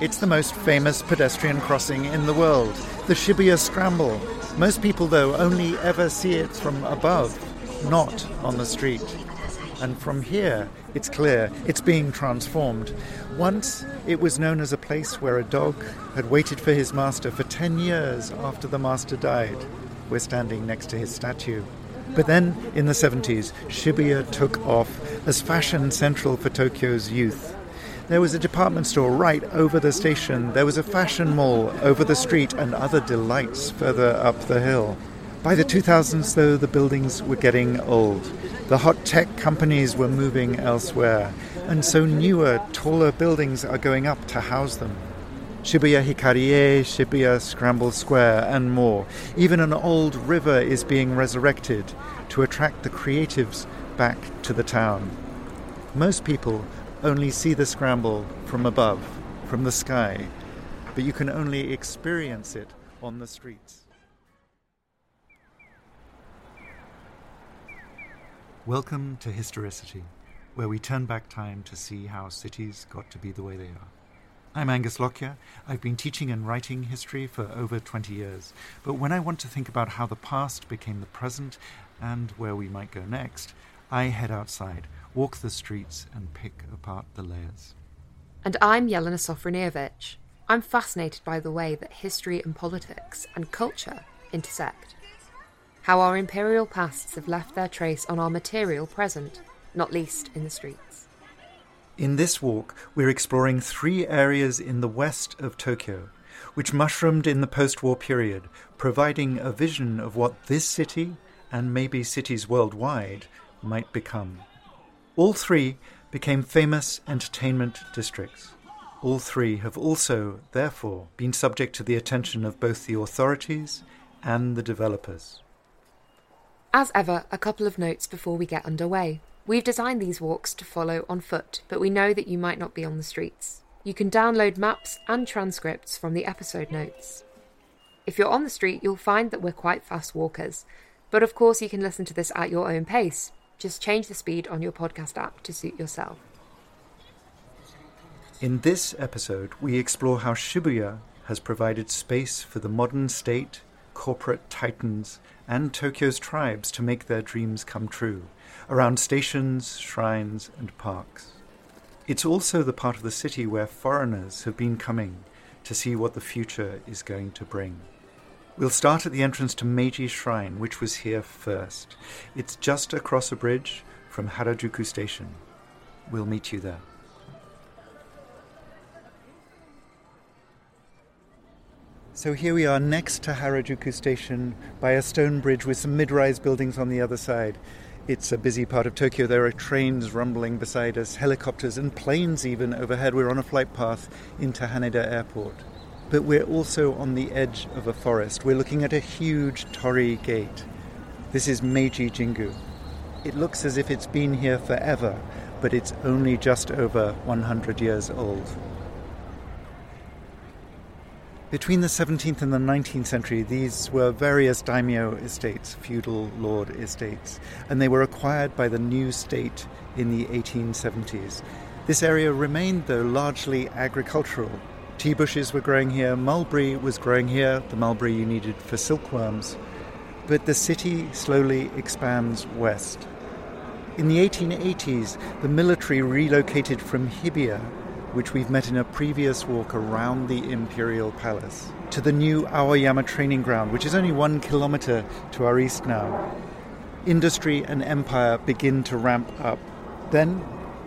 It's the most famous pedestrian crossing in the world, the Shibuya Scramble. Most people, though, only ever see it from above, not on the street. And from here, it's clear it's being transformed. Once, it was known as a place where a dog had waited for his master for 10 years after the master died. We're standing next to his statue. But then, in the 70s, Shibuya took off as fashion central for Tokyo's youth. There was a department store right over the station, there was a fashion mall over the street, and other delights further up the hill. By the 2000s, though, the buildings were getting old. The hot tech companies were moving elsewhere, and so newer, taller buildings are going up to house them. Shibuya Hikarie, Shibuya Scramble Square, and more. Even an old river is being resurrected to attract the creatives back to the town. Most people only see the scramble from above, from the sky, but you can only experience it on the streets. Welcome to Historicity, where we turn back time to see how cities got to be the way they are. I'm Angus Lockyer. I've been teaching and writing history for over 20 years. But when I want to think about how the past became the present and where we might go next, I head outside, walk the streets, and pick apart the layers. And I'm Jelena Sofronijevic. I'm fascinated by the way that history and politics and culture intersect. How our imperial pasts have left their trace on our material present, not least in the streets. In this walk, we're exploring three areas in the west of Tokyo, which mushroomed in the post war period, providing a vision of what this city, and maybe cities worldwide, might become. All three became famous entertainment districts. All three have also, therefore, been subject to the attention of both the authorities and the developers. As ever, a couple of notes before we get underway. We've designed these walks to follow on foot, but we know that you might not be on the streets. You can download maps and transcripts from the episode notes. If you're on the street, you'll find that we're quite fast walkers, but of course, you can listen to this at your own pace. Just change the speed on your podcast app to suit yourself. In this episode, we explore how Shibuya has provided space for the modern state, corporate titans, and Tokyo's tribes to make their dreams come true around stations, shrines, and parks. It's also the part of the city where foreigners have been coming to see what the future is going to bring. We'll start at the entrance to Meiji Shrine, which was here first. It's just across a bridge from Harajuku Station. We'll meet you there. So here we are next to Harajuku Station by a stone bridge with some mid rise buildings on the other side. It's a busy part of Tokyo. There are trains rumbling beside us, helicopters, and planes even overhead. We're on a flight path into Haneda Airport. But we're also on the edge of a forest. We're looking at a huge torii gate. This is Meiji Jingu. It looks as if it's been here forever, but it's only just over 100 years old. Between the 17th and the 19th century, these were various daimyo estates, feudal lord estates, and they were acquired by the new state in the 1870s. This area remained, though, largely agricultural. Tea bushes were growing here, mulberry was growing here, the mulberry you needed for silkworms. But the city slowly expands west. In the 1880s, the military relocated from Hibiya which we've met in a previous walk around the Imperial Palace, to the new Aoyama training ground, which is only one kilometer to our east now. Industry and empire begin to ramp up. Then,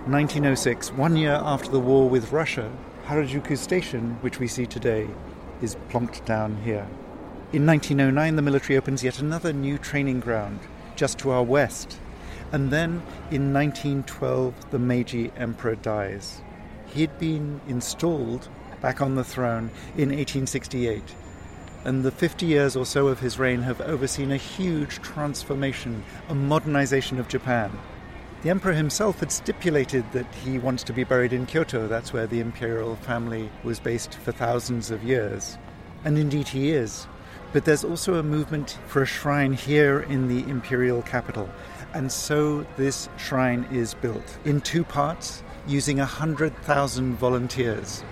1906, one year after the war with Russia, Harajuku Station, which we see today, is plonked down here. In 1909, the military opens yet another new training ground, just to our west. And then, in 1912, the Meiji Emperor dies. He'd been installed back on the throne in 1868, and the 50 years or so of his reign have overseen a huge transformation, a modernization of Japan. The emperor himself had stipulated that he wants to be buried in Kyoto. That's where the imperial family was based for thousands of years. And indeed he is. But there's also a movement for a shrine here in the imperial capital. And so this shrine is built in two parts using 100,000 volunteers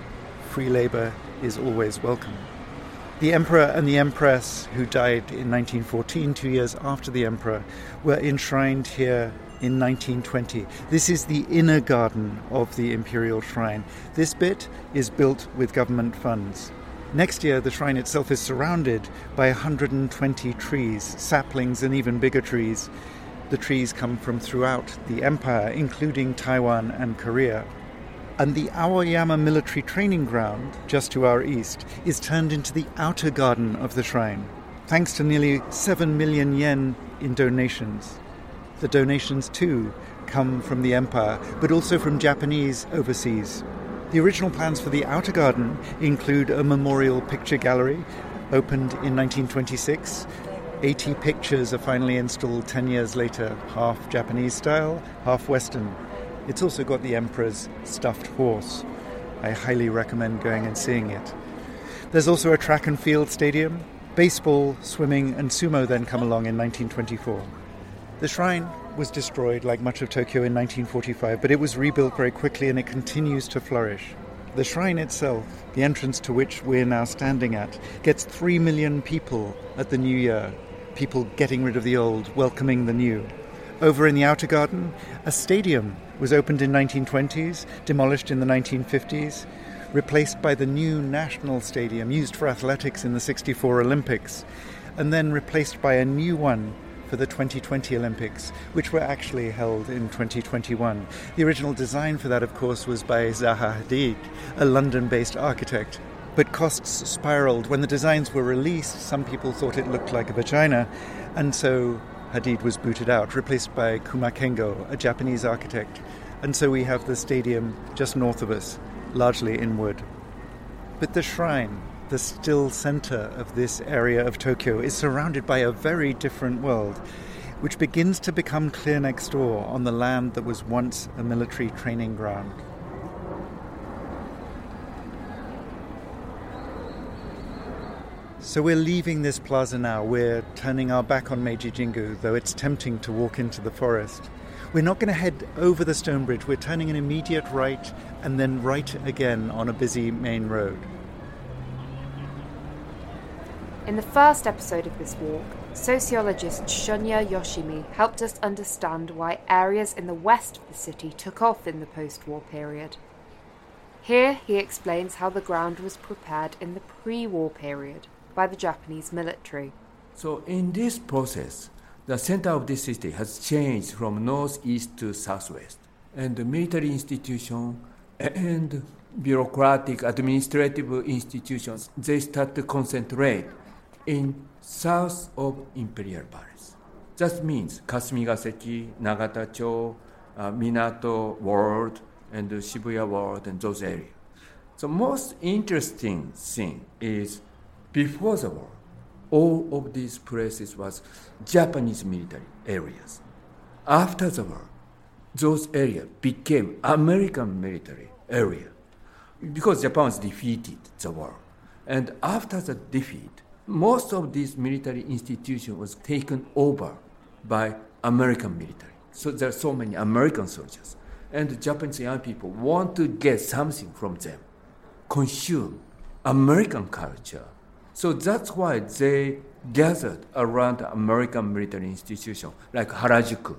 free labor is always welcome. The Emperor and the Empress, who died in 1914, two years after the Emperor, were enshrined here in 1920. This is the inner garden of the Imperial Shrine. This bit is built with government funds. Next year, the shrine itself is surrounded by 120 trees, saplings, and even bigger trees. The trees come from throughout the empire, including Taiwan and Korea and the Aoyama military training ground, just to our east, is turned into the outer garden of the shrine, thanks to nearly 7 million yen in donations. The donations, too, come from the empire, but also from Japanese overseas. The original plans for the outer garden include a memorial picture gallery, opened in 1926. 80 pictures are finally installed 10 years later, half Japanese style, half Western. It's also got the Emperor's stuffed horse. I highly recommend going and seeing it. There's also a track and field stadium. Baseball, swimming, and sumo then come along in 1924. The shrine was destroyed like much of Tokyo in 1945, but it was rebuilt very quickly and it continues to flourish. The shrine itself, the entrance to which we're now standing at, gets 3 million people at the new year. People getting rid of the old, welcoming the new. Over in the outer garden, a stadium was opened in 1920s, demolished in the 1950s, replaced by the new National Stadium used for athletics in the 64 Olympics, and then replaced by a new one for the 2020 Olympics, which were actually held in 2021. The original design for that, of course, was by Zaha Hadid, a London based architect. But costs spiraled. When the designs were released, some people thought it looked like a vagina, and so Hadid was booted out, replaced by Kuma Kengo, a Japanese architect. And so we have the stadium just north of us, largely in wood. But the shrine, the still center of this area of Tokyo, is surrounded by a very different world, which begins to become clear next door on the land that was once a military training ground. So we're leaving this plaza now. We're turning our back on Meiji Jingu, though it's tempting to walk into the forest. We're not going to head over the stone bridge. We're turning an immediate right and then right again on a busy main road. In the first episode of this walk, sociologist Shunya Yoshimi helped us understand why areas in the west of the city took off in the post war period. Here he explains how the ground was prepared in the pre war period by the Japanese military. So, in this process, the center of the city has changed from northeast to southwest, and the military institution and bureaucratic administrative institutions they start to concentrate in south of imperial palace. That means Kasumigaseki, Nagatacho, uh, Minato Ward, and Shibuya Ward, and those areas. The most interesting thing is before the war, all of these places was Japanese military areas. After the war, those areas became American military area because Japan was defeated the war. And after the defeat, most of these military institutions was taken over by American military. So there are so many American soldiers. And the Japanese young people want to get something from them, consume American culture so that's why they gathered around American military institution like Harajuku,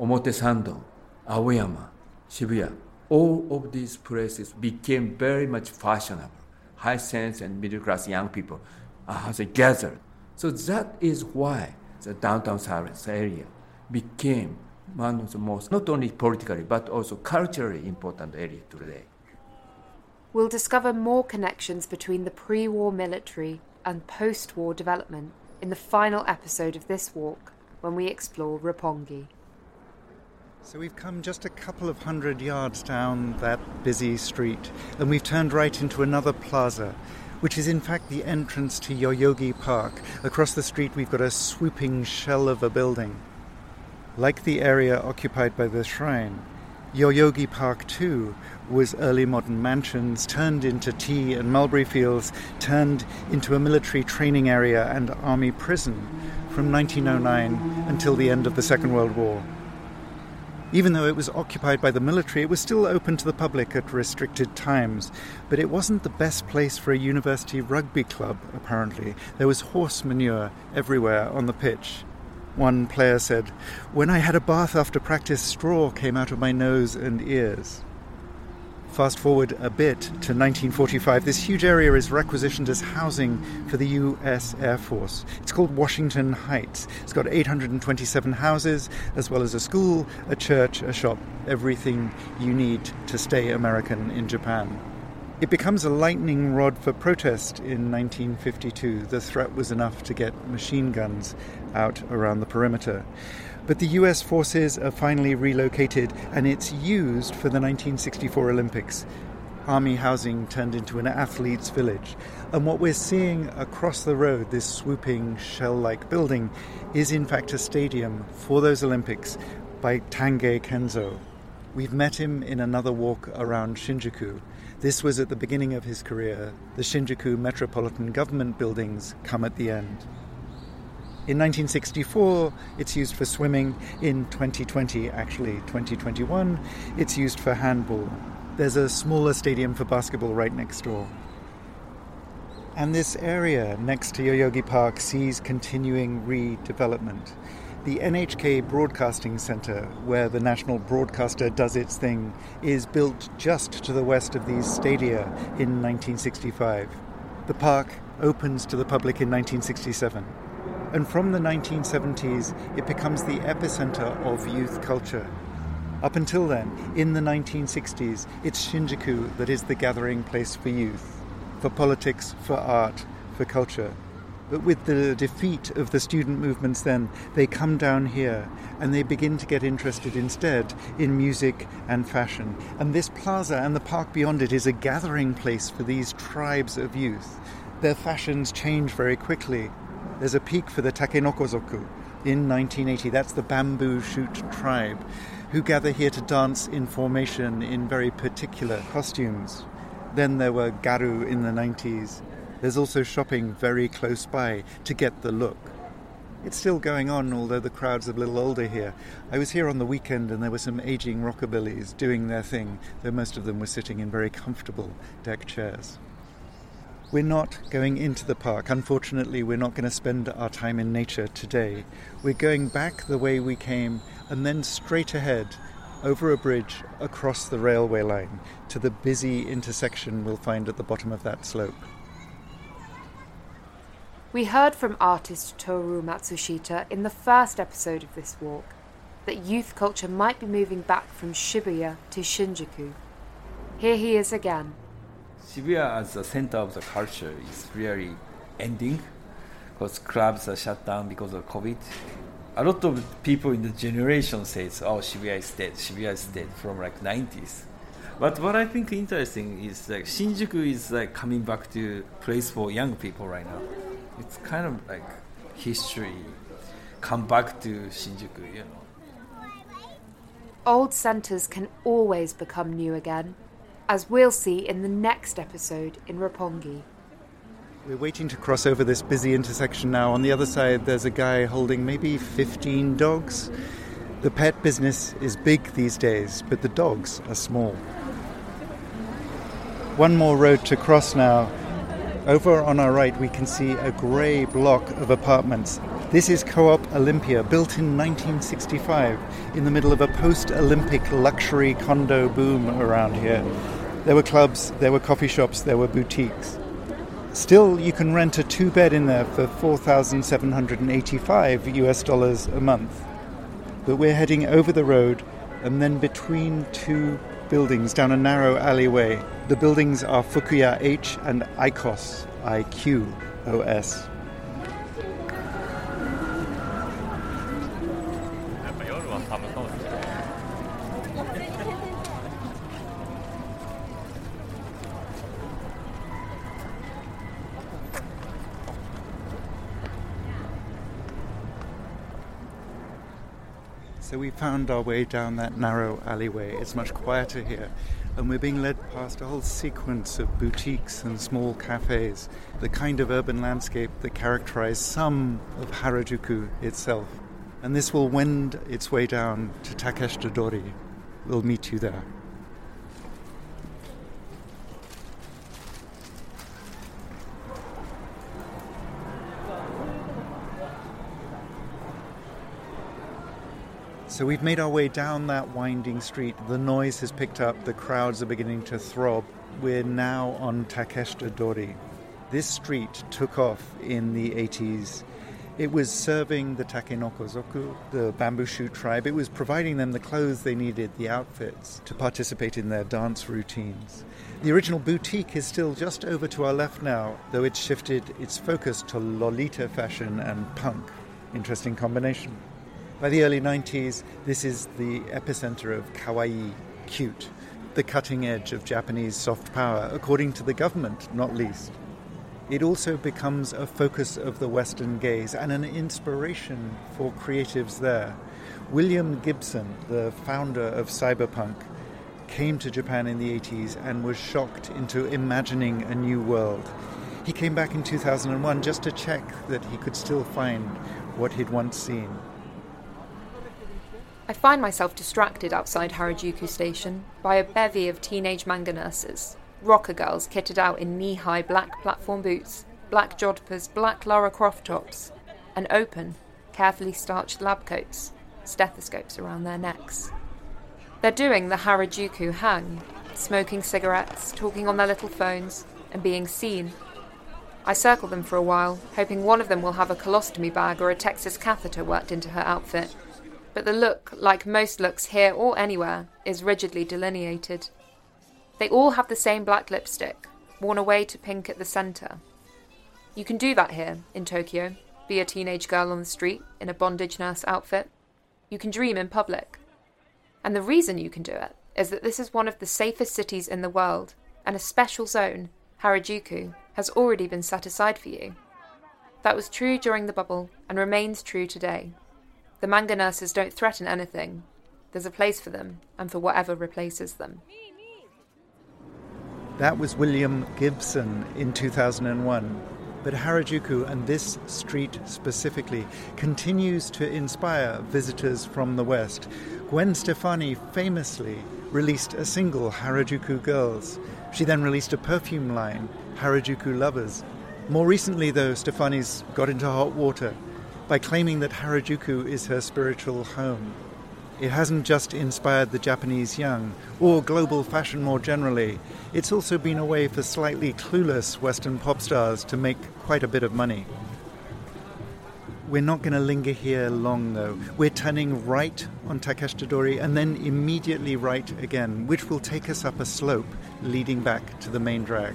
Omotesando, Aoyama, Shibuya. All of these places became very much fashionable. High sense and middle class young people uh, they gathered. So that is why the downtown Silence area became one of the most, not only politically, but also culturally important area today we'll discover more connections between the pre war military and post war development in the final episode of this walk when we explore Roppongi. So we've come just a couple of hundred yards down that busy street and we've turned right into another plaza, which is in fact the entrance to Yoyogi Park. Across the street we've got a swooping shell of a building. Like the area occupied by the shrine, Yoyogi Park too was early modern mansions turned into tea and mulberry fields, turned into a military training area and army prison from 1909 until the end of the Second World War. Even though it was occupied by the military, it was still open to the public at restricted times. But it wasn't the best place for a university rugby club, apparently. There was horse manure everywhere on the pitch. One player said, When I had a bath after practice, straw came out of my nose and ears. Fast forward a bit to 1945, this huge area is requisitioned as housing for the US Air Force. It's called Washington Heights. It's got 827 houses, as well as a school, a church, a shop, everything you need to stay American in Japan. It becomes a lightning rod for protest in 1952. The threat was enough to get machine guns out around the perimeter. But the US forces are finally relocated and it's used for the 1964 Olympics. Army housing turned into an athlete's village. And what we're seeing across the road, this swooping shell like building, is in fact a stadium for those Olympics by Tange Kenzo. We've met him in another walk around Shinjuku. This was at the beginning of his career. The Shinjuku Metropolitan Government buildings come at the end. In 1964, it's used for swimming. In 2020, actually 2021, it's used for handball. There's a smaller stadium for basketball right next door. And this area next to Yoyogi Park sees continuing redevelopment. The NHK Broadcasting Center, where the national broadcaster does its thing, is built just to the west of these stadia in 1965. The park opens to the public in 1967. And from the 1970s, it becomes the epicenter of youth culture. Up until then, in the 1960s, it's Shinjuku that is the gathering place for youth, for politics, for art, for culture. But with the defeat of the student movements, then, they come down here and they begin to get interested instead in music and fashion. And this plaza and the park beyond it is a gathering place for these tribes of youth. Their fashions change very quickly. There's a peak for the Takenokozoku in 1980. That's the bamboo shoot tribe who gather here to dance in formation in very particular costumes. Then there were Gyaru in the 90s. There's also shopping very close by to get the look. It's still going on, although the crowd's a little older here. I was here on the weekend and there were some aging rockabillys doing their thing, though most of them were sitting in very comfortable deck chairs. We're not going into the park. Unfortunately, we're not going to spend our time in nature today. We're going back the way we came and then straight ahead over a bridge across the railway line to the busy intersection we'll find at the bottom of that slope. We heard from artist Toru Matsushita in the first episode of this walk that youth culture might be moving back from Shibuya to Shinjuku. Here he is again Shibuya as the center of the culture is really ending because clubs are shut down because of COVID. A lot of people in the generation says, "Oh, Shibuya is dead. Shibuya is dead" from like 90s. But what I think interesting is like Shinjuku is like coming back to place for young people right now. It's kind of like history come back to Shinjuku, you know. Old centers can always become new again as we'll see in the next episode in Roppongi. We're waiting to cross over this busy intersection now. On the other side, there's a guy holding maybe 15 dogs. The pet business is big these days, but the dogs are small. One more road to cross now. Over on our right, we can see a grey block of apartments. This is Co op Olympia, built in 1965, in the middle of a post Olympic luxury condo boom around here. There were clubs, there were coffee shops, there were boutiques. Still, you can rent a two bed in there for 4,785 US dollars a month. But we're heading over the road and then between two buildings down a narrow alleyway. The buildings are Fukuya H and IQOS, I Q O S. So we found our way down that narrow alleyway. It's much quieter here, and we're being led past a whole sequence of boutiques and small cafes, the kind of urban landscape that characterize some of Harajuku itself. And this will wend its way down to Takeshita Dori. We'll meet you there. So we've made our way down that winding street. The noise has picked up, the crowds are beginning to throb. We're now on Takeshita Dori. This street took off in the 80s. It was serving the Takenoko-zoku, the bamboo shoot tribe. It was providing them the clothes they needed, the outfits, to participate in their dance routines. The original boutique is still just over to our left now, though it's shifted its focus to Lolita fashion and punk. Interesting combination. By the early 90s, this is the epicenter of kawaii, cute, the cutting edge of Japanese soft power, according to the government, not least. It also becomes a focus of the Western gaze and an inspiration for creatives there. William Gibson, the founder of cyberpunk, came to Japan in the 80s and was shocked into imagining a new world. He came back in 2001 just to check that he could still find what he'd once seen. I find myself distracted outside Harajuku Station by a bevy of teenage manga nurses, rocker girls kitted out in knee high black platform boots, black jodhpurs, black Lara Croft tops, and open, carefully starched lab coats, stethoscopes around their necks. They're doing the Harajuku hang, smoking cigarettes, talking on their little phones, and being seen. I circle them for a while, hoping one of them will have a colostomy bag or a Texas catheter worked into her outfit but the look, like most looks here or anywhere, is rigidly delineated. They all have the same black lipstick, worn away to pink at the centre. You can do that here, in Tokyo, be a teenage girl on the street in a bondage nurse outfit. You can dream in public. And the reason you can do it is that this is one of the safest cities in the world, and a special zone, Harajuku, has already been set aside for you. That was true during the bubble and remains true today. The manga nurses don't threaten anything. There's a place for them, and for whatever replaces them. That was William Gibson in 2001. But Harajuku and this street specifically continues to inspire visitors from the West. Gwen Stefani famously released a single, Harajuku Girls. She then released a perfume line, Harajuku Lovers. More recently, though, Stefani's got into hot water by claiming that Harajuku is her spiritual home. It hasn't just inspired the Japanese young, or global fashion more generally, it's also been a way for slightly clueless Western pop stars to make quite a bit of money. We're not going to linger here long though. We're turning right on Takeshita Dori and then immediately right again, which will take us up a slope leading back to the main drag.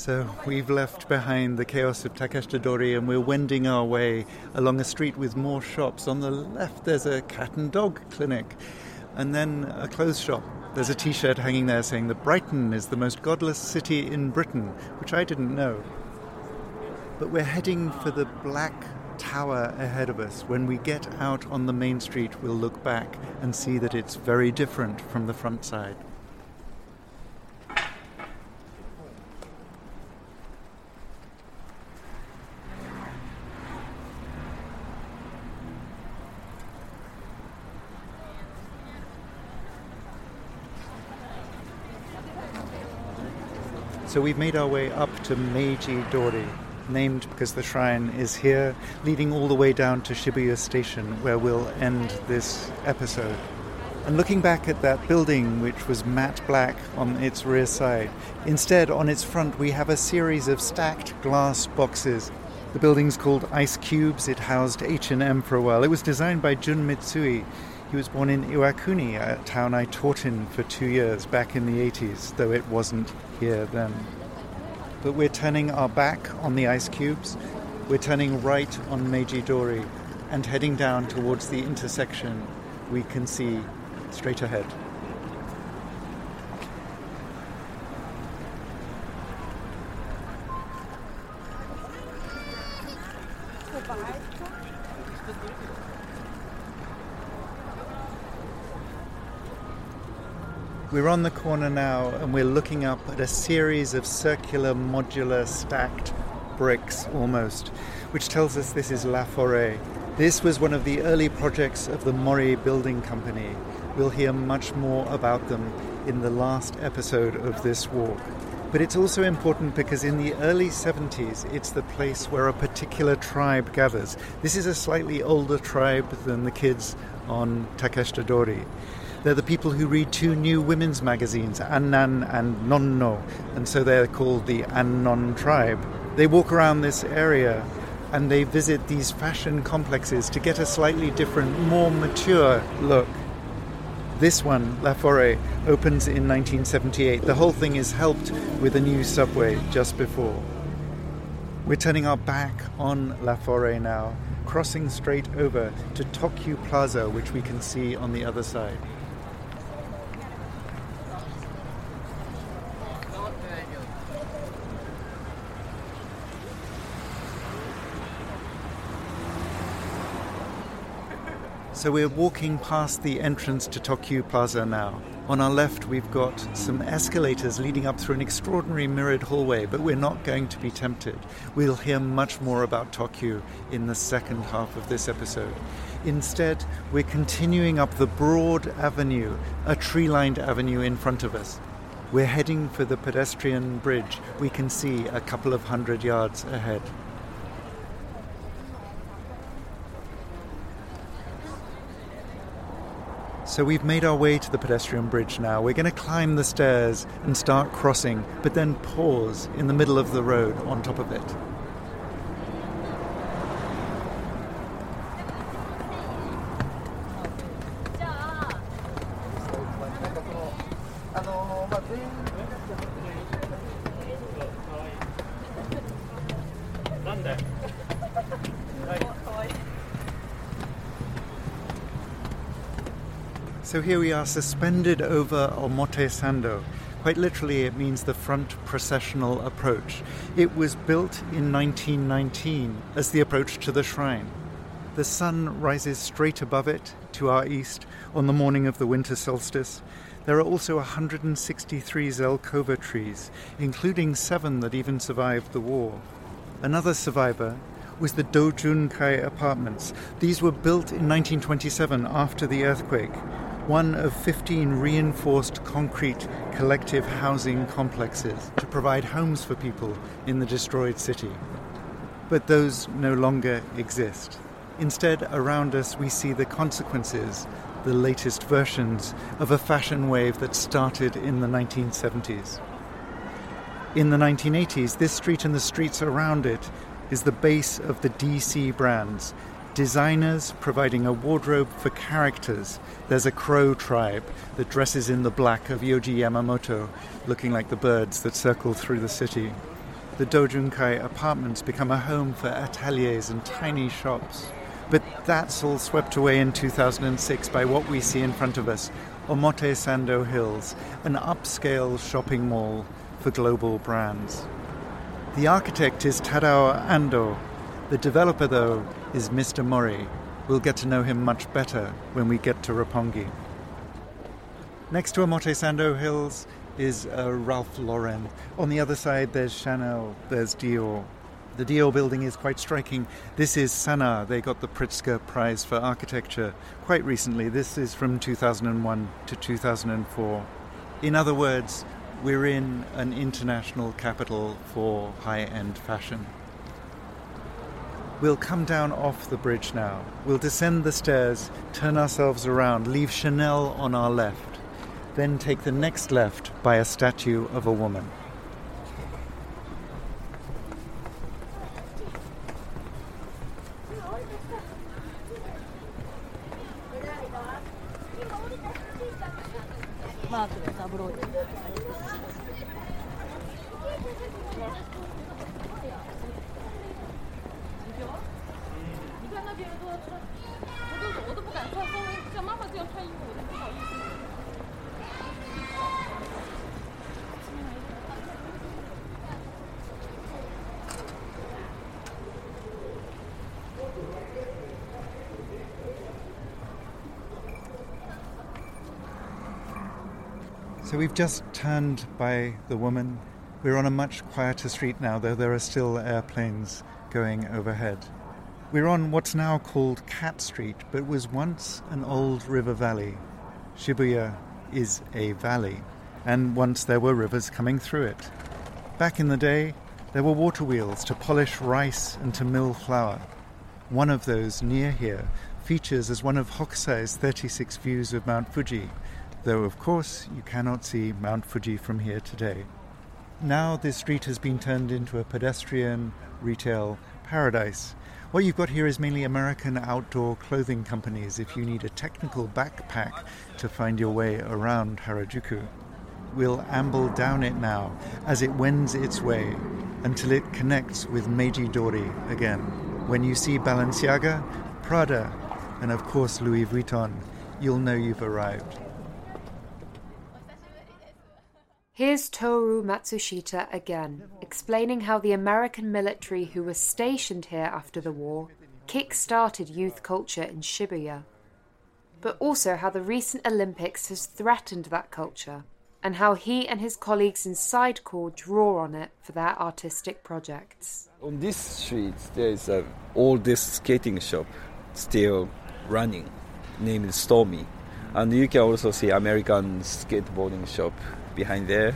So we've left behind the chaos of Takeshita Dori and we're wending our way along a street with more shops. On the left, there's a cat and dog clinic, and then a clothes shop. There's a t shirt hanging there saying that Brighton is the most godless city in Britain, which I didn't know. But we're heading for the black tower ahead of us. When we get out on the main street, we'll look back and see that it's very different from the front side. So we've made our way up to Meiji Dori, named because the shrine is here, leading all the way down to Shibuya Station, where we'll end this episode. And looking back at that building, which was matte black on its rear side, instead on its front we have a series of stacked glass boxes. The building's called Ice Cubes. It housed H&M for a while. It was designed by Jun Mitsui. He was born in Iwakuni, a town I taught in for two years back in the 80s, though it wasn't here then. But we're turning our back on the ice cubes, we're turning right on Meiji Dori, and heading down towards the intersection we can see straight ahead. We're on the corner now and we're looking up at a series of circular, modular, stacked bricks almost, which tells us this is La Forêt. This was one of the early projects of the Mori Building Company. We'll hear much more about them in the last episode of this walk. But it's also important because in the early 70s, it's the place where a particular tribe gathers. This is a slightly older tribe than the kids on Takeshita Dori. They're the people who read two new women's magazines, Annan and Nonno, and so they're called the Annon tribe. They walk around this area and they visit these fashion complexes to get a slightly different, more mature look. This one, La Forêt, opens in 1978. The whole thing is helped with a new subway just before. We're turning our back on La Forêt now, crossing straight over to Tokyu Plaza, which we can see on the other side. So we're walking past the entrance to Tokyu Plaza now. On our left, we've got some escalators leading up through an extraordinary mirrored hallway, but we're not going to be tempted. We'll hear much more about Tokyu in the second half of this episode. Instead, we're continuing up the broad avenue, a tree lined avenue in front of us. We're heading for the pedestrian bridge we can see a couple of hundred yards ahead. So we've made our way to the pedestrian bridge now. We're going to climb the stairs and start crossing, but then pause in the middle of the road on top of it. So here we are suspended over Omote Sando. Quite literally, it means the front processional approach. It was built in 1919 as the approach to the shrine. The sun rises straight above it to our east on the morning of the winter solstice. There are also 163 Zelkova trees, including seven that even survived the war. Another survivor was the Dojunkai apartments. These were built in 1927 after the earthquake one of 15 reinforced concrete collective housing complexes to provide homes for people in the destroyed city. But those no longer exist. Instead, around us, we see the consequences, the latest versions of a fashion wave that started in the 1970s. In the 1980s, this street and the streets around it is the base of the DC brands, designers providing a wardrobe for characters. There's a crow tribe that dresses in the black of Yoji Yamamoto, looking like the birds that circle through the city. The Dojunkai apartments become a home for ateliers and tiny shops. But that's all swept away in 2006 by what we see in front of us Omote Sando Hills, an upscale shopping mall for global brands. The architect is Tadao Ando. The developer, though, is Mr. Mori. We'll get to know him much better when we get to Roppongi. Next to Omote Sando Hills is uh, Ralph Lauren. On the other side, there's Chanel, there's Dior. The Dior building is quite striking. This is SANAA. They got the Pritzker Prize for Architecture quite recently. This is from 2001 to 2004. In other words, we're in an international capital for high end fashion. We'll come down off the bridge now. We'll descend the stairs, turn ourselves around, leave Chanel on our left, then take the next left by a statue of a woman. So we've just turned by the woman. We're on a much quieter street now, though there are still airplanes going overhead. We're on what's now called Cat Street, but was once an old river valley. Shibuya is a valley, and once there were rivers coming through it. Back in the day, there were water wheels to polish rice and to mill flour. One of those near here features as one of Hokusai's 36 views of Mount Fuji, though of course you cannot see Mount Fuji from here today. Now this street has been turned into a pedestrian retail paradise. What you've got here is mainly American outdoor clothing companies if you need a technical backpack to find your way around Harajuku. We'll amble down it now as it wends its way until it connects with Meiji Dori again. When you see Balenciaga, Prada, and of course Louis Vuitton, you'll know you've arrived. Here's Toru Matsushita again, explaining how the American military who was stationed here after the war kick started youth culture in Shibuya, but also how the recent Olympics has threatened that culture, and how he and his colleagues in Sidecore draw on it for their artistic projects. On this street, there is a oldest skating shop still running, named Stormy, and you can also see American skateboarding shop behind there,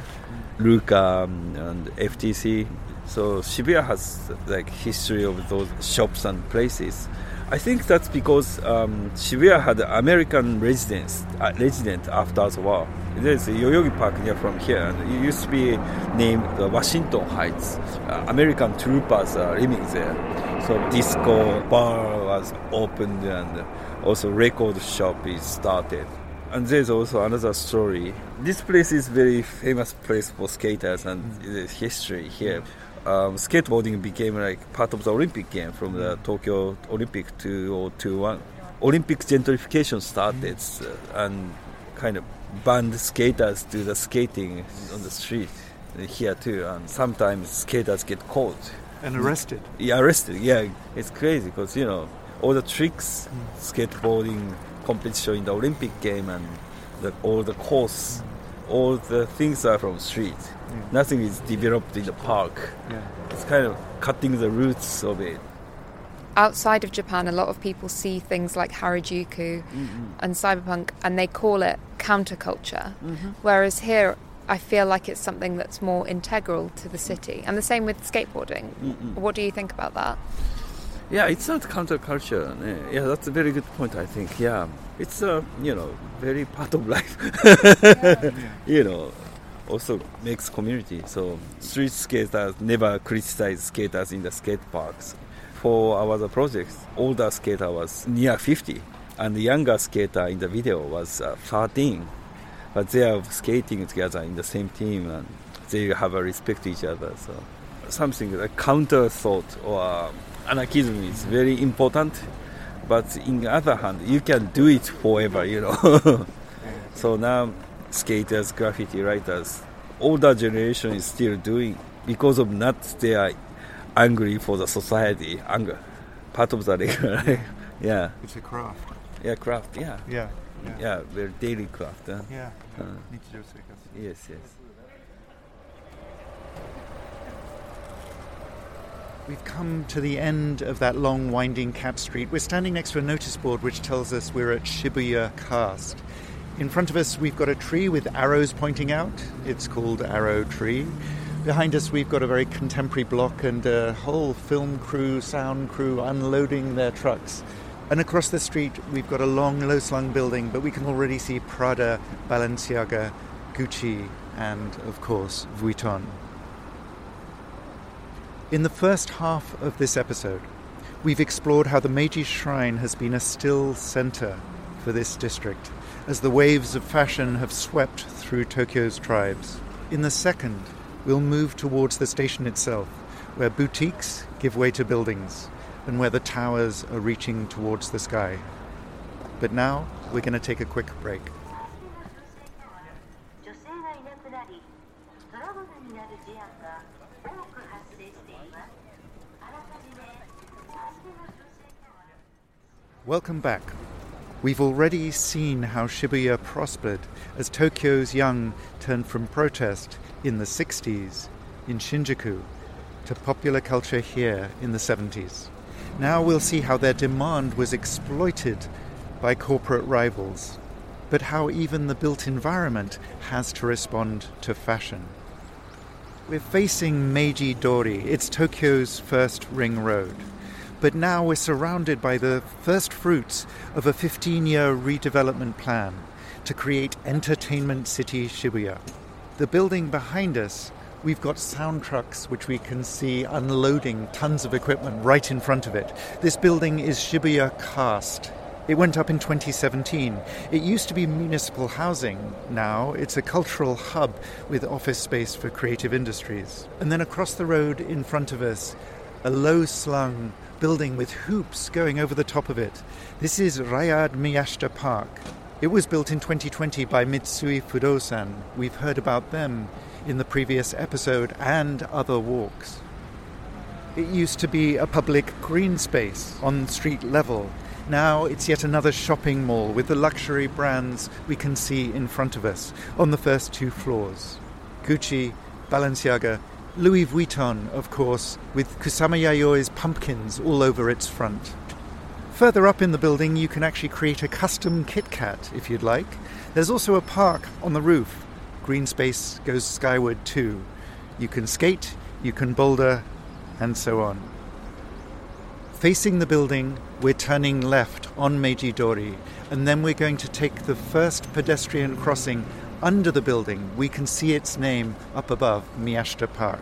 Luca um, and FTC. So Shibuya has like history of those shops and places. I think that's because um, Shibuya had American residents uh, resident after the war. There's a Yoyogi Park near from here, and it used to be named uh, Washington Heights. Uh, American troopers are living there. So disco bar was opened, and also record shop is started. And there's also another story. This place is very famous place for skaters and the history here. Um, skateboarding became like part of the Olympic game from the Tokyo Olympic 2021. Olympic gentrification started uh, and kind of banned skaters to the skating on the street here too. And sometimes skaters get caught and arrested. Yeah, arrested. Yeah, it's crazy because you know all the tricks, skateboarding competition in the Olympic game and the, all the course, all the things are from street. Yeah. Nothing is developed in the park. Yeah. It's kind of cutting the roots of it. Outside of Japan, a lot of people see things like Harajuku mm-hmm. and cyberpunk and they call it counterculture. Mm-hmm. Whereas here, I feel like it's something that's more integral to the city. And the same with skateboarding. Mm-hmm. What do you think about that? Yeah, it's not counterculture. Yeah, that's a very good point. I think. Yeah, it's a uh, you know very part of life. you know, also makes community. So street skaters never criticize skaters in the skate parks. For our projects, older skater was near 50, and the younger skater in the video was uh, 13. But they are skating together in the same team, and they have a respect to each other. So something like counter thought or anarchism is very important, but in the other hand, you can do it forever, you know. so now, skaters, graffiti writers, older generation is still doing because of not they are angry for the society, anger, part of the regular yeah. It's a craft. Yeah, craft. Yeah. Yeah. Yeah, yeah very daily craft. Huh? Yeah. Uh, yes, yes. We've come to the end of that long, winding Cat Street. We're standing next to a notice board which tells us we're at Shibuya Cast. In front of us, we've got a tree with arrows pointing out. It's called Arrow Tree. Behind us, we've got a very contemporary block and a whole film crew, sound crew unloading their trucks. And across the street, we've got a long, low slung building, but we can already see Prada, Balenciaga, Gucci, and of course, Vuitton. In the first half of this episode, we've explored how the Meiji Shrine has been a still centre for this district as the waves of fashion have swept through Tokyo's tribes. In the second, we'll move towards the station itself, where boutiques give way to buildings and where the towers are reaching towards the sky. But now, we're going to take a quick break. Welcome back. We've already seen how Shibuya prospered as Tokyo's young turned from protest in the 60s in Shinjuku to popular culture here in the 70s. Now we'll see how their demand was exploited by corporate rivals, but how even the built environment has to respond to fashion. We're facing Meiji Dori, it's Tokyo's first ring road. But now we're surrounded by the first fruits of a 15 year redevelopment plan to create Entertainment City Shibuya. The building behind us We've got sound trucks which we can see unloading tons of equipment right in front of it. This building is Shibuya Cast. It went up in 2017. It used to be municipal housing. Now it's a cultural hub with office space for creative industries. And then across the road in front of us, a low slung building with hoops going over the top of it. This is Rayard Miyashita Park. It was built in 2020 by Mitsui Fudosan. We've heard about them in the previous episode and other walks. It used to be a public green space on street level. Now it's yet another shopping mall with the luxury brands we can see in front of us on the first two floors Gucci, Balenciaga, Louis Vuitton, of course, with Kusama Yayoi's pumpkins all over its front. Further up in the building, you can actually create a custom Kit Kat if you'd like. There's also a park on the roof green space goes skyward too. You can skate, you can boulder, and so on. Facing the building, we're turning left on Meiji Dori, and then we're going to take the first pedestrian crossing under the building. We can see its name up above, Miyashita Park.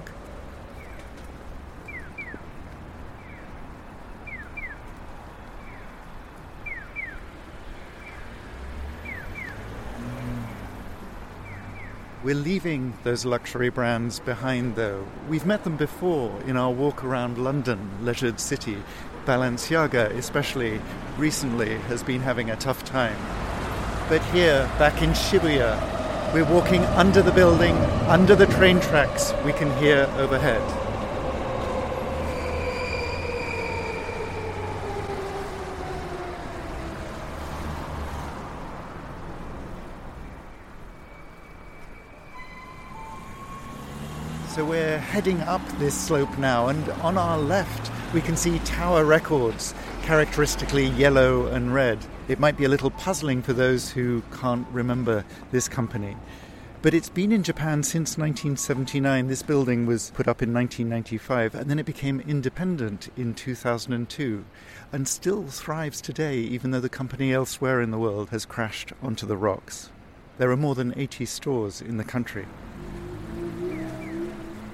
We're leaving those luxury brands behind, though. We've met them before in our walk around London, leisured city. Balenciaga, especially recently, has been having a tough time. But here, back in Shibuya, we're walking under the building, under the train tracks we can hear overhead. So we're heading up this slope now, and on our left we can see Tower Records, characteristically yellow and red. It might be a little puzzling for those who can't remember this company. But it's been in Japan since 1979. This building was put up in 1995 and then it became independent in 2002 and still thrives today, even though the company elsewhere in the world has crashed onto the rocks. There are more than 80 stores in the country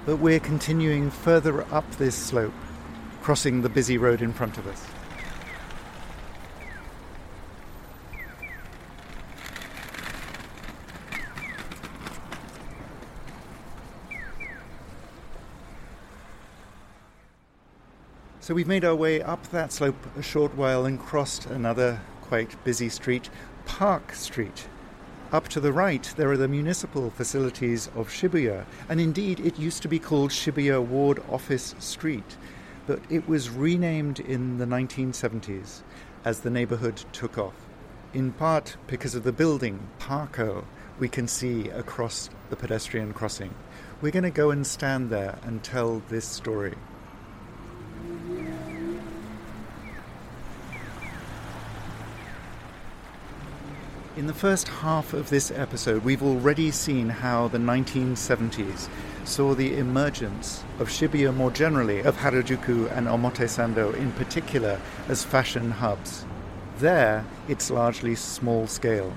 but we're continuing further up this slope, crossing the busy road in front of us. So we've made our way up that slope a short while and crossed another quite busy street, Park Street. Up to the right, there are the municipal facilities of Shibuya, and indeed it used to be called Shibuya Ward Office Street, but it was renamed in the 1970s as the neighborhood took off. In part because of the building, Parco, we can see across the pedestrian crossing. We're going to go and stand there and tell this story. In the first half of this episode, we've already seen how the 1970s saw the emergence of Shibuya more generally, of Harajuku and Omotesando in particular, as fashion hubs. There, it's largely small scale,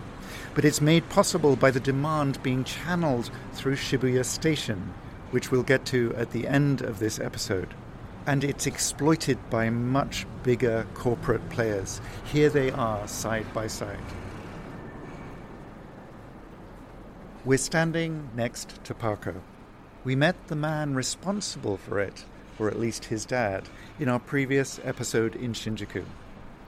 but it's made possible by the demand being channeled through Shibuya Station, which we'll get to at the end of this episode. And it's exploited by much bigger corporate players. Here they are side by side. We're standing next to Parco. We met the man responsible for it, or at least his dad, in our previous episode in Shinjuku.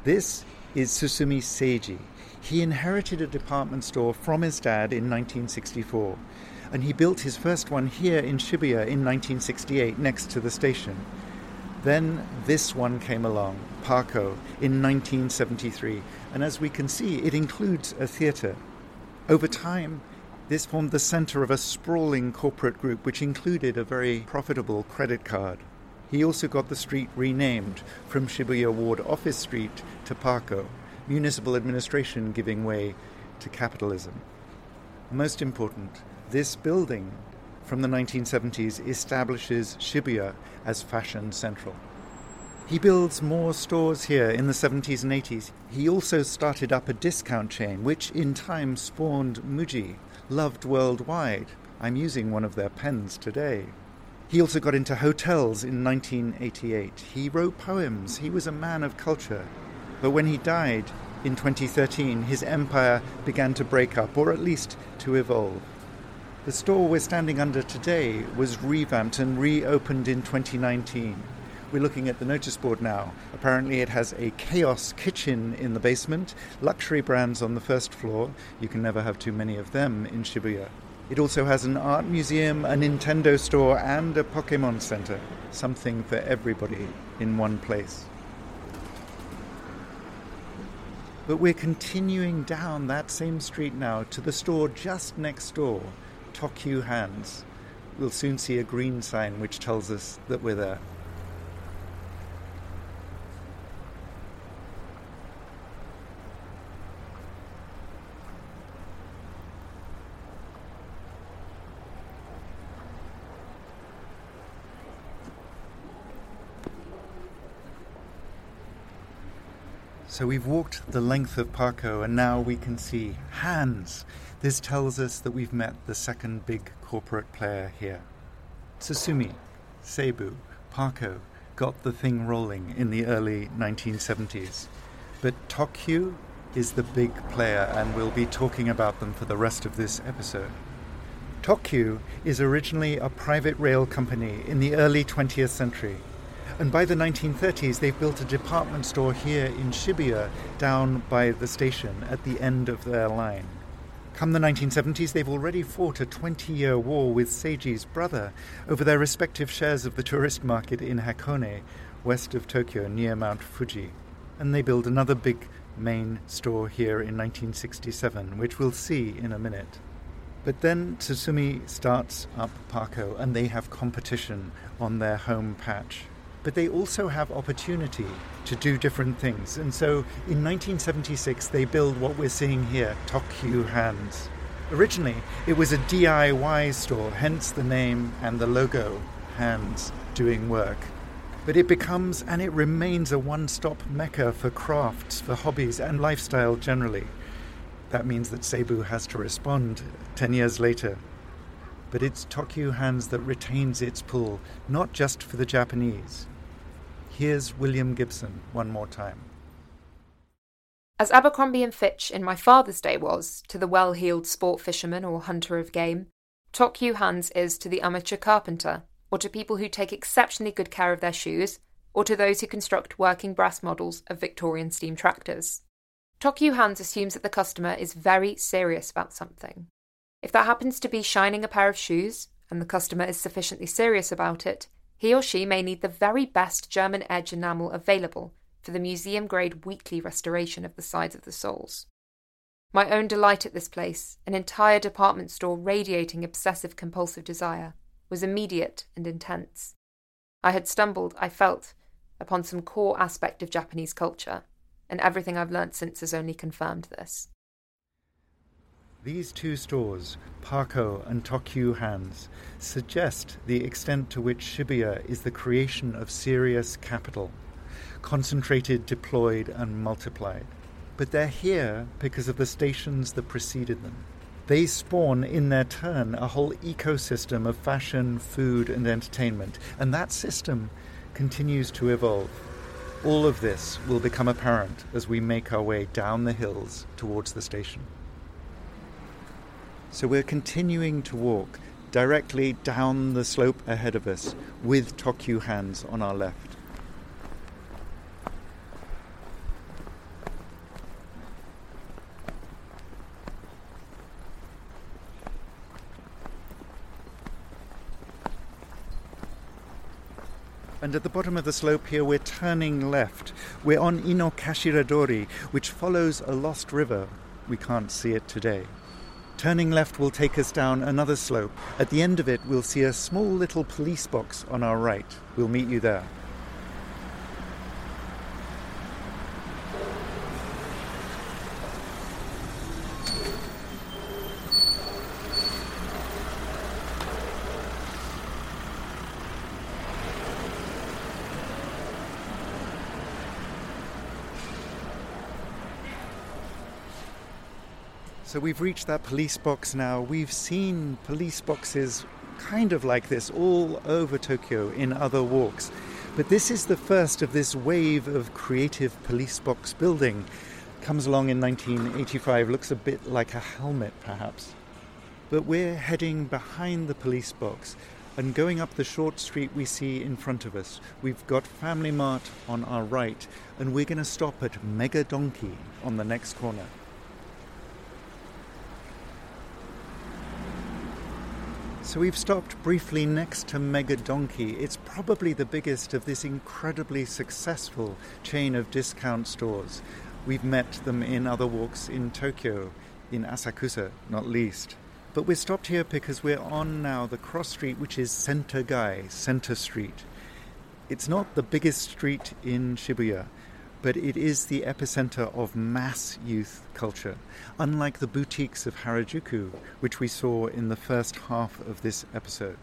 This is Tsutsumi Seiji. He inherited a department store from his dad in 1964, and he built his first one here in Shibuya in 1968 next to the station. Then this one came along, Parco, in 1973, and as we can see, it includes a theatre. Over time, this formed the center of a sprawling corporate group which included a very profitable credit card. He also got the street renamed from Shibuya Ward Office Street to Parco, municipal administration giving way to capitalism. Most important, this building from the 1970s establishes Shibuya as fashion central. He builds more stores here in the 70s and 80s. He also started up a discount chain, which in time spawned Muji, loved worldwide. I'm using one of their pens today. He also got into hotels in 1988. He wrote poems. He was a man of culture. But when he died in 2013, his empire began to break up, or at least to evolve. The store we're standing under today was revamped and reopened in 2019. We're looking at the notice board now. Apparently, it has a chaos kitchen in the basement, luxury brands on the first floor. You can never have too many of them in Shibuya. It also has an art museum, a Nintendo store, and a Pokemon center. Something for everybody in one place. But we're continuing down that same street now to the store just next door, Tokyu Hands. We'll soon see a green sign which tells us that we're there. So we've walked the length of Parco and now we can see hands. This tells us that we've met the second big corporate player here. Tsutsumi, Seibu, Parco got the thing rolling in the early 1970s. But Tokyu is the big player and we'll be talking about them for the rest of this episode. Tokyu is originally a private rail company in the early 20th century and by the 1930s, they've built a department store here in Shibuya, down by the station at the end of their line. Come the 1970s, they've already fought a 20 year war with Seiji's brother over their respective shares of the tourist market in Hakone, west of Tokyo, near Mount Fuji. And they build another big main store here in 1967, which we'll see in a minute. But then Tsutsumi starts up Parco, and they have competition on their home patch but they also have opportunity to do different things. And so in 1976, they build what we're seeing here, Tokyu Hands. Originally, it was a DIY store, hence the name and the logo, Hands Doing Work. But it becomes and it remains a one stop mecca for crafts, for hobbies, and lifestyle generally. That means that Seibu has to respond 10 years later. But it's Tokyu Hands that retains its pull, not just for the Japanese, Here's William Gibson one more time. As Abercrombie and Fitch in my father's day was to the well heeled sport fisherman or hunter of game, Tokyu Hands is to the amateur carpenter, or to people who take exceptionally good care of their shoes, or to those who construct working brass models of Victorian steam tractors. Tokyu Hands assumes that the customer is very serious about something. If that happens to be shining a pair of shoes, and the customer is sufficiently serious about it, he or she may need the very best German edge enamel available for the museum grade weekly restoration of the sides of the soles. My own delight at this place, an entire department store radiating obsessive compulsive desire, was immediate and intense. I had stumbled, I felt, upon some core aspect of Japanese culture, and everything I've learnt since has only confirmed this. These two stores, Parco and Tokyu Hands, suggest the extent to which Shibuya is the creation of serious capital, concentrated, deployed, and multiplied. But they're here because of the stations that preceded them. They spawn, in their turn, a whole ecosystem of fashion, food, and entertainment, and that system continues to evolve. All of this will become apparent as we make our way down the hills towards the station. So we're continuing to walk directly down the slope ahead of us with Tokyu hands on our left. And at the bottom of the slope here, we're turning left. We're on Inokashiradori, which follows a lost river. We can't see it today. Turning left will take us down another slope. At the end of it, we'll see a small little police box on our right. We'll meet you there. So we've reached that police box now. We've seen police boxes kind of like this all over Tokyo in other walks. But this is the first of this wave of creative police box building. Comes along in 1985, looks a bit like a helmet perhaps. But we're heading behind the police box and going up the short street we see in front of us. We've got Family Mart on our right, and we're going to stop at Mega Donkey on the next corner. So we've stopped briefly next to Mega Donkey. It's probably the biggest of this incredibly successful chain of discount stores. We've met them in other walks in Tokyo, in Asakusa, not least. But we're stopped here because we're on now the cross street, which is Center Gai, Center Street. It's not the biggest street in Shibuya, but it is the epicenter of mass youth culture, unlike the boutiques of Harajuku, which we saw in the first half of this episode.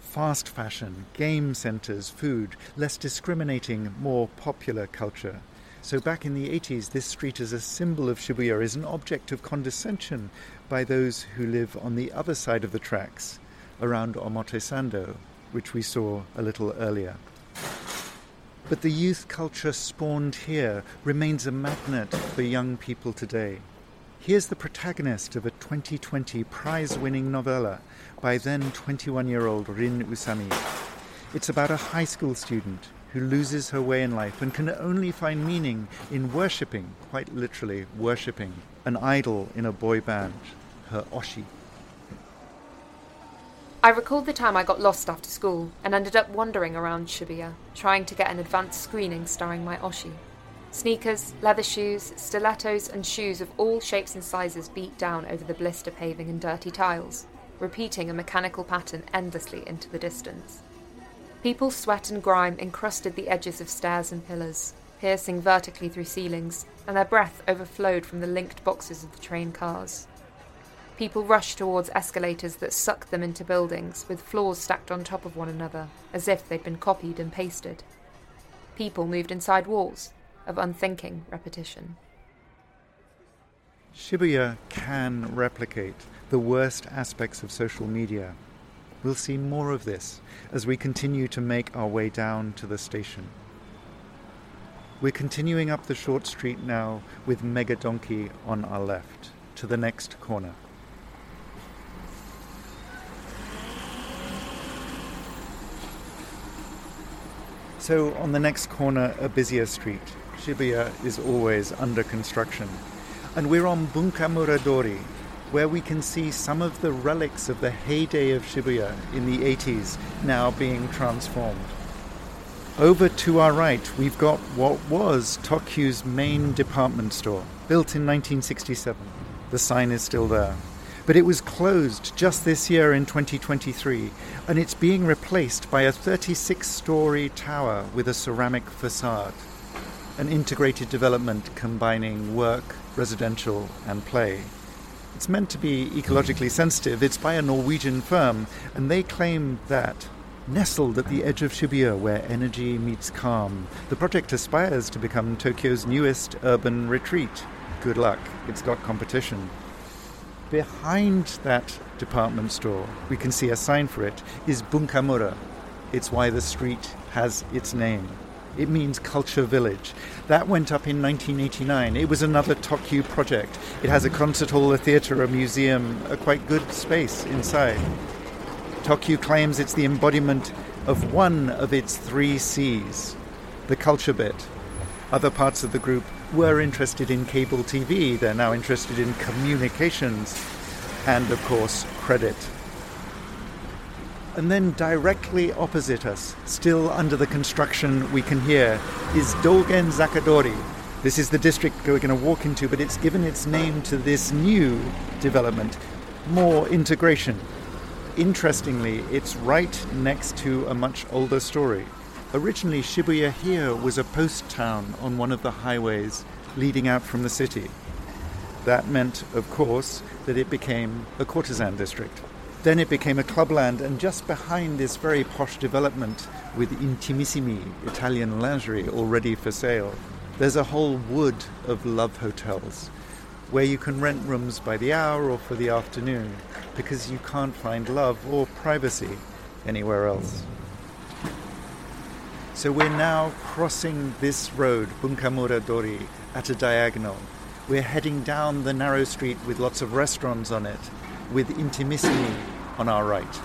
Fast fashion, game centers, food, less discriminating, more popular culture. So, back in the 80s, this street as a symbol of Shibuya is an object of condescension by those who live on the other side of the tracks, around Omotesando, which we saw a little earlier. But the youth culture spawned here remains a magnet for young people today. Here's the protagonist of a 2020 prize winning novella by then 21 year old Rin Usami. It's about a high school student who loses her way in life and can only find meaning in worshipping, quite literally, worshipping, an idol in a boy band, her Oshi. I recalled the time I got lost after school and ended up wandering around Shibuya, trying to get an advanced screening starring my Oshi. Sneakers, leather shoes, stilettos, and shoes of all shapes and sizes beat down over the blister paving and dirty tiles, repeating a mechanical pattern endlessly into the distance. People's sweat and grime encrusted the edges of stairs and pillars, piercing vertically through ceilings, and their breath overflowed from the linked boxes of the train cars. People rushed towards escalators that sucked them into buildings, with floors stacked on top of one another, as if they'd been copied and pasted. People moved inside walls, of unthinking repetition. Shibuya can replicate the worst aspects of social media. We'll see more of this as we continue to make our way down to the station. We're continuing up the short street now with Mega Donkey on our left to the next corner. So, on the next corner, a busier street. Shibuya is always under construction. And we're on Bunkamura Dori, where we can see some of the relics of the heyday of Shibuya in the 80s now being transformed. Over to our right, we've got what was Tokyu's main department store, built in 1967. The sign is still there but it was closed just this year in 2023, and it's being replaced by a 36 story tower with a ceramic facade. An integrated development combining work, residential, and play. It's meant to be ecologically sensitive. It's by a Norwegian firm, and they claim that Nestled at the edge of Shibuya, where energy meets calm, the project aspires to become Tokyo's newest urban retreat. Good luck, it's got competition. Behind that department store, we can see a sign for it, is Bunkamura. It's why the street has its name. It means culture village. That went up in 1989. It was another Tokyu project. It has a concert hall, a theatre, a museum, a quite good space inside. Tokyu claims it's the embodiment of one of its three C's the culture bit. Other parts of the group were interested in cable TV, they're now interested in communications and, of course, credit. And then directly opposite us, still under the construction we can hear, is Dogenzaka Dori. This is the district we're going to walk into, but it's given its name to this new development, more integration. Interestingly, it's right next to a much older story. Originally, Shibuya here was a post town on one of the highways leading out from the city. That meant, of course, that it became a courtesan district. Then it became a clubland, and just behind this very posh development with Intimissimi Italian lingerie already for sale, there's a whole wood of love hotels where you can rent rooms by the hour or for the afternoon because you can't find love or privacy anywhere else. So we're now crossing this road, Bunkamura Dori, at a diagonal. We're heading down the narrow street with lots of restaurants on it, with Intimissimi on our right.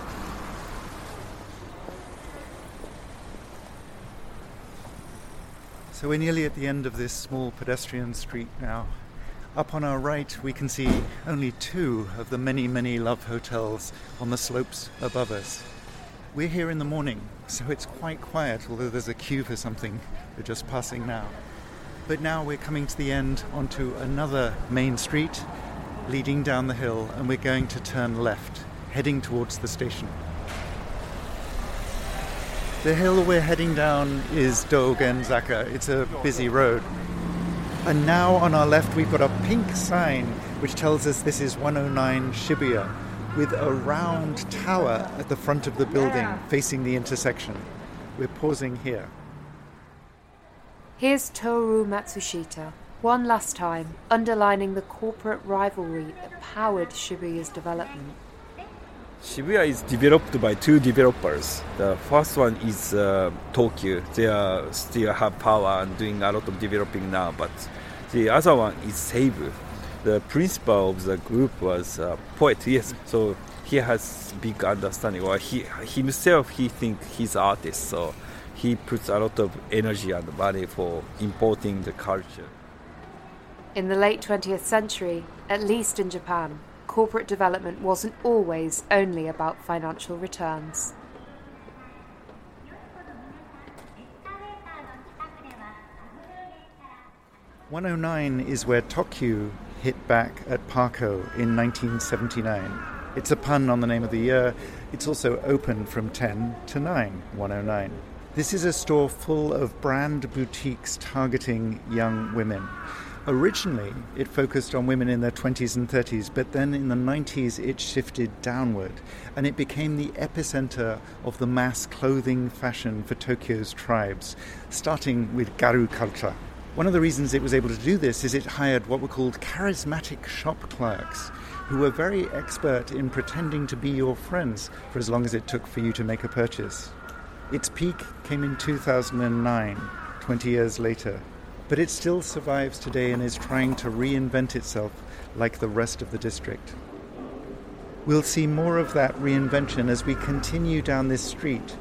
So we're nearly at the end of this small pedestrian street now. Up on our right, we can see only two of the many, many love hotels on the slopes above us. We're here in the morning, so it's quite quiet, although there's a queue for something. We're just passing now. But now we're coming to the end onto another main street leading down the hill, and we're going to turn left, heading towards the station. The hill we're heading down is Dogenzaka. It's a busy road. And now on our left, we've got a pink sign which tells us this is 109 Shibuya with a round tower at the front of the building facing the intersection. We're pausing here. Here's Toru Matsushita, one last time, underlining the corporate rivalry that powered Shibuya's development. Shibuya is developed by two developers. The first one is uh, Tokyu. They are still have power and doing a lot of developing now. But the other one is Seibu. The principal of the group was a poet. Yes, so he has big understanding. Or he himself he think he's artist. So he puts a lot of energy and money for importing the culture. In the late 20th century, at least in Japan, corporate development wasn't always only about financial returns. One oh nine is where Tokyu hit back at Parco in 1979. It's a pun on the name of the year. It's also open from 10 to 9, 109. This is a store full of brand boutiques targeting young women. Originally, it focused on women in their 20s and 30s, but then in the 90s it shifted downward and it became the epicenter of the mass clothing fashion for Tokyo's tribes, starting with Gyaru culture. One of the reasons it was able to do this is it hired what were called charismatic shop clerks who were very expert in pretending to be your friends for as long as it took for you to make a purchase. Its peak came in 2009, 20 years later, but it still survives today and is trying to reinvent itself like the rest of the district. We'll see more of that reinvention as we continue down this street,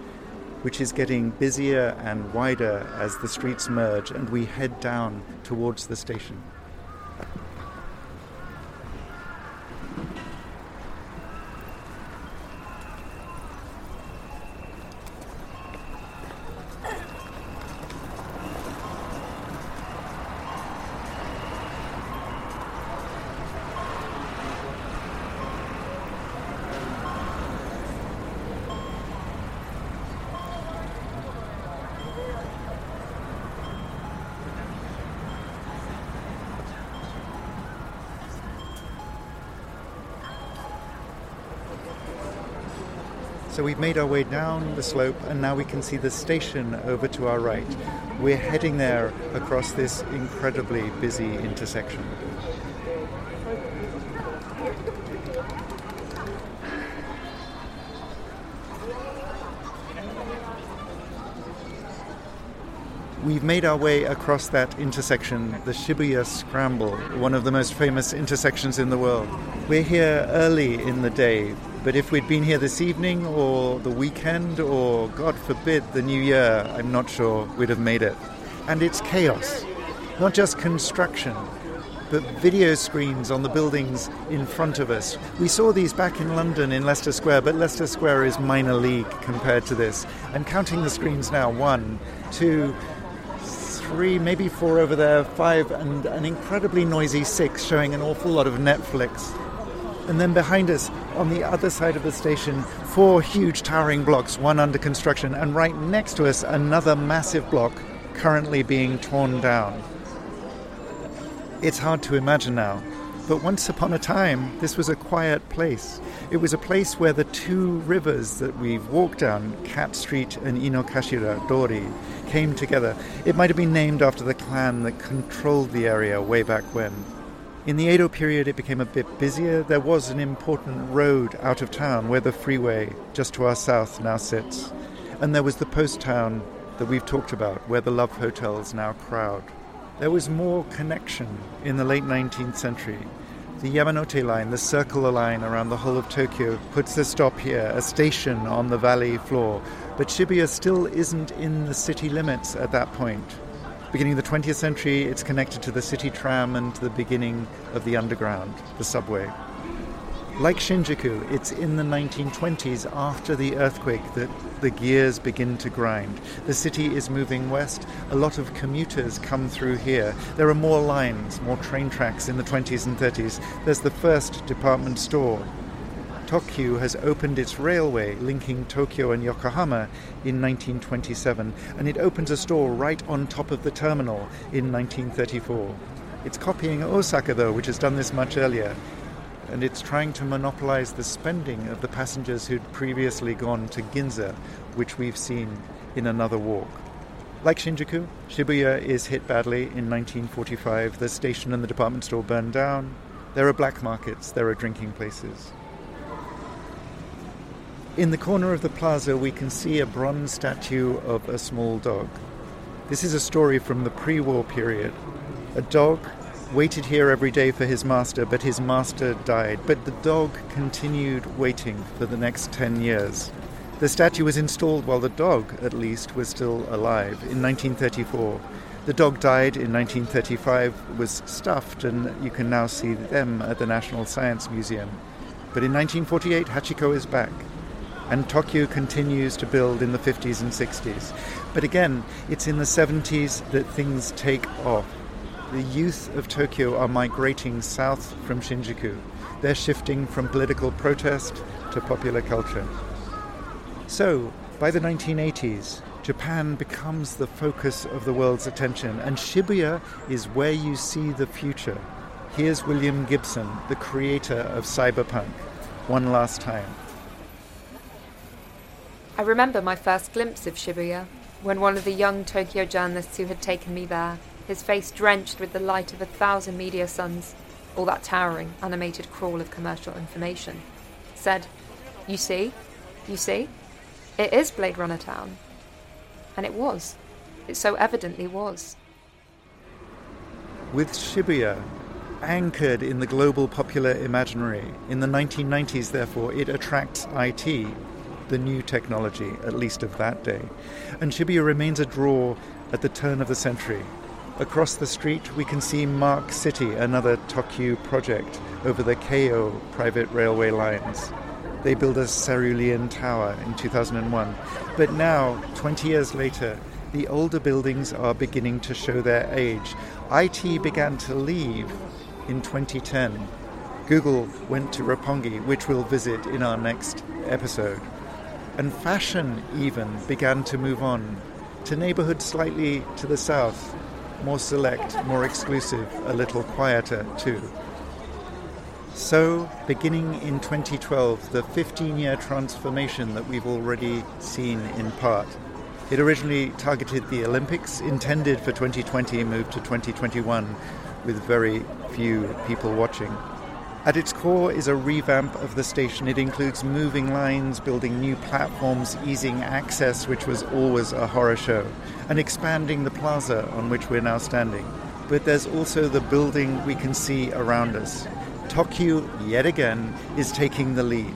which is getting busier and wider as the streets merge and we head down towards the station. Made our way down the slope and now we can see the station over to our right. We're heading there across this incredibly busy intersection. We've made our way across that intersection, the Shibuya Scramble, one of the most famous intersections in the world. We're here early in the day, but if we'd been here this evening or the weekend or, God forbid, the new year, I'm not sure we'd have made it. And it's chaos, not just construction, but video screens on the buildings in front of us. We saw these back in London in Leicester Square, but Leicester Square is minor league compared to this. I'm counting the screens now one, two, three, maybe four over there, five, and an incredibly noisy six showing an awful lot of Netflix. And then behind us, on the other side of the station, four huge towering blocks, one under construction, and right next to us, another massive block currently being torn down. It's hard to imagine now, but once upon a time, this was a quiet place. It was a place where the two rivers that we've walked down, Cat Street and Inokashira Dori, came together. It might have been named after the clan that controlled the area way back when. In the Edo period, it became a bit busier. There was an important road out of town where the freeway, just to our south, now sits. And there was the post town that we've talked about, where the love hotels now crowd. There was more connection in the late 19th century. The Yamanote line, the circular line around the whole of Tokyo, puts a stop here, a station on the valley floor. But Shibuya still isn't in the city limits at that point. Beginning of the 20th century, it's connected to the city tram and to the beginning of the underground, the subway. Like Shinjuku, it's in the 1920s after the earthquake that the gears begin to grind. The city is moving west. A lot of commuters come through here. There are more lines, more train tracks in the 20s and 30s. There's the first department store. Tokyu has opened its railway linking Tokyo and Yokohama in 1927, and it opens a store right on top of the terminal in 1934. It's copying Osaka, though, which has done this much earlier and it's trying to monopolize the spending of the passengers who'd previously gone to Ginza, which we've seen in another walk. Like Shinjuku, Shibuya is hit badly in 1945. The station and the department store burned down. There are black markets, there are drinking places. In the corner of the plaza, we can see a bronze statue of a small dog. This is a story from the pre war period. A dog waited here every day for his master, but his master died. But the dog continued waiting for the next 10 years. The statue was installed while the dog, at least, was still alive in 1934. The dog died in 1935, was stuffed, and you can now see them at the National Science Museum. But in 1948, Hachiko is back, and Tokyo continues to build in the 50s and 60s. But again, it's in the 70s that things take off the youth of Tokyo are migrating south from Shinjuku. They're shifting from political protest to popular culture. So, by the 1980s, Japan becomes the focus of the world's attention, and Shibuya is where you see the future. Here's William Gibson, the creator of cyberpunk, one last time. I remember my first glimpse of Shibuya when one of the young Tokyo journalists who had taken me there his face drenched with the light of a thousand media suns, all that towering, animated crawl of commercial information, said, You see? You see? It is Blade Runner Town. And it was. It so evidently was. With Shibuya anchored in the global popular imaginary, in the 1990s, therefore, it attracts IT, the new technology, at least of that day. And Shibuya remains a draw at the turn of the century, Across the street, we can see Mark City, another Tokyu project over the Keio private railway lines. They built a cerulean tower in 2001. But now, 20 years later, the older buildings are beginning to show their age. IT began to leave in 2010. Google went to Roppongi, which we'll visit in our next episode. And fashion even began to move on to neighborhoods slightly to the south, more select, more exclusive, a little quieter too. So, beginning in 2012, the 15 year transformation that we've already seen in part. It originally targeted the Olympics, intended for 2020, moved to 2021 with very few people watching. At its core is a revamp of the station. It includes moving lines, building new platforms, easing access, which was always a horror show, and expanding the plaza on which we're now standing. But there's also the building we can see around us. Tokyu, yet again, is taking the lead,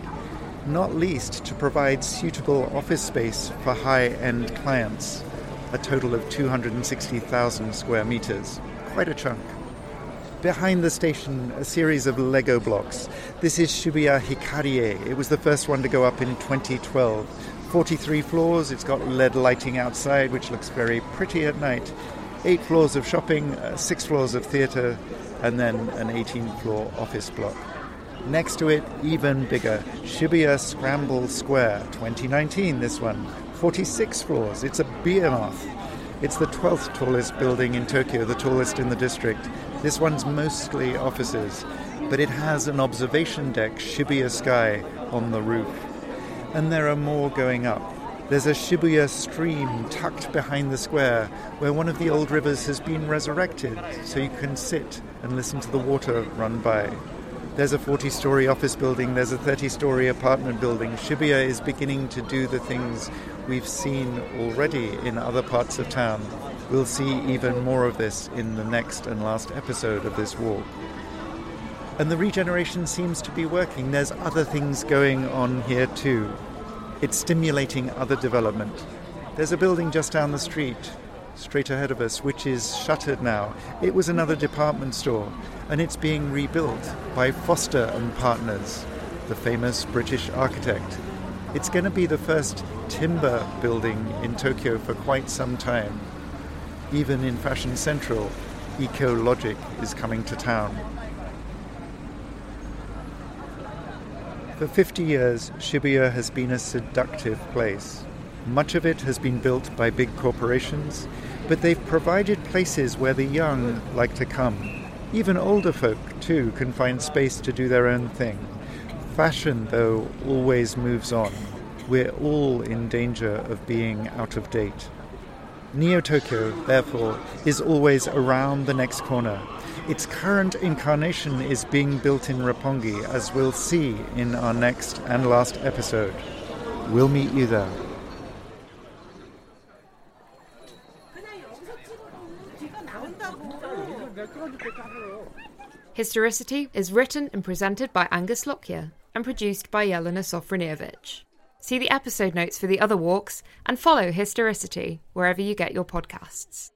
not least to provide suitable office space for high end clients, a total of 260,000 square meters. Quite a chunk. Behind the station, a series of Lego blocks. This is Shibuya Hikarie. It was the first one to go up in 2012. 43 floors, it's got LED lighting outside, which looks very pretty at night. Eight floors of shopping, uh, six floors of theatre, and then an 18 floor office block. Next to it, even bigger, Shibuya Scramble Square, 2019, this one. 46 floors, it's a behemoth. It's the 12th tallest building in Tokyo, the tallest in the district. This one's mostly offices, but it has an observation deck, Shibuya Sky, on the roof. And there are more going up. There's a Shibuya stream tucked behind the square where one of the old rivers has been resurrected, so you can sit and listen to the water run by. There's a 40 story office building, there's a 30 story apartment building. Shibuya is beginning to do the things we've seen already in other parts of town. We'll see even more of this in the next and last episode of this walk. And the regeneration seems to be working. There's other things going on here too. It's stimulating other development. There's a building just down the street, straight ahead of us, which is shuttered now. It was another department store, and it's being rebuilt by Foster and Partners, the famous British architect. It's going to be the first timber building in Tokyo for quite some time. Even in Fashion Central, eco-logic is coming to town. For 50 years, Shibuya has been a seductive place. Much of it has been built by big corporations, but they've provided places where the young like to come. Even older folk, too, can find space to do their own thing. Fashion, though, always moves on. We're all in danger of being out of date. Neo Tokyo, therefore, is always around the next corner. Its current incarnation is being built in Roppongi, as we'll see in our next and last episode. We'll meet you there. Historicity is written and presented by Angus Lockyer and produced by Jelena Sofronijevic. See the episode notes for the other walks and follow Historicity wherever you get your podcasts.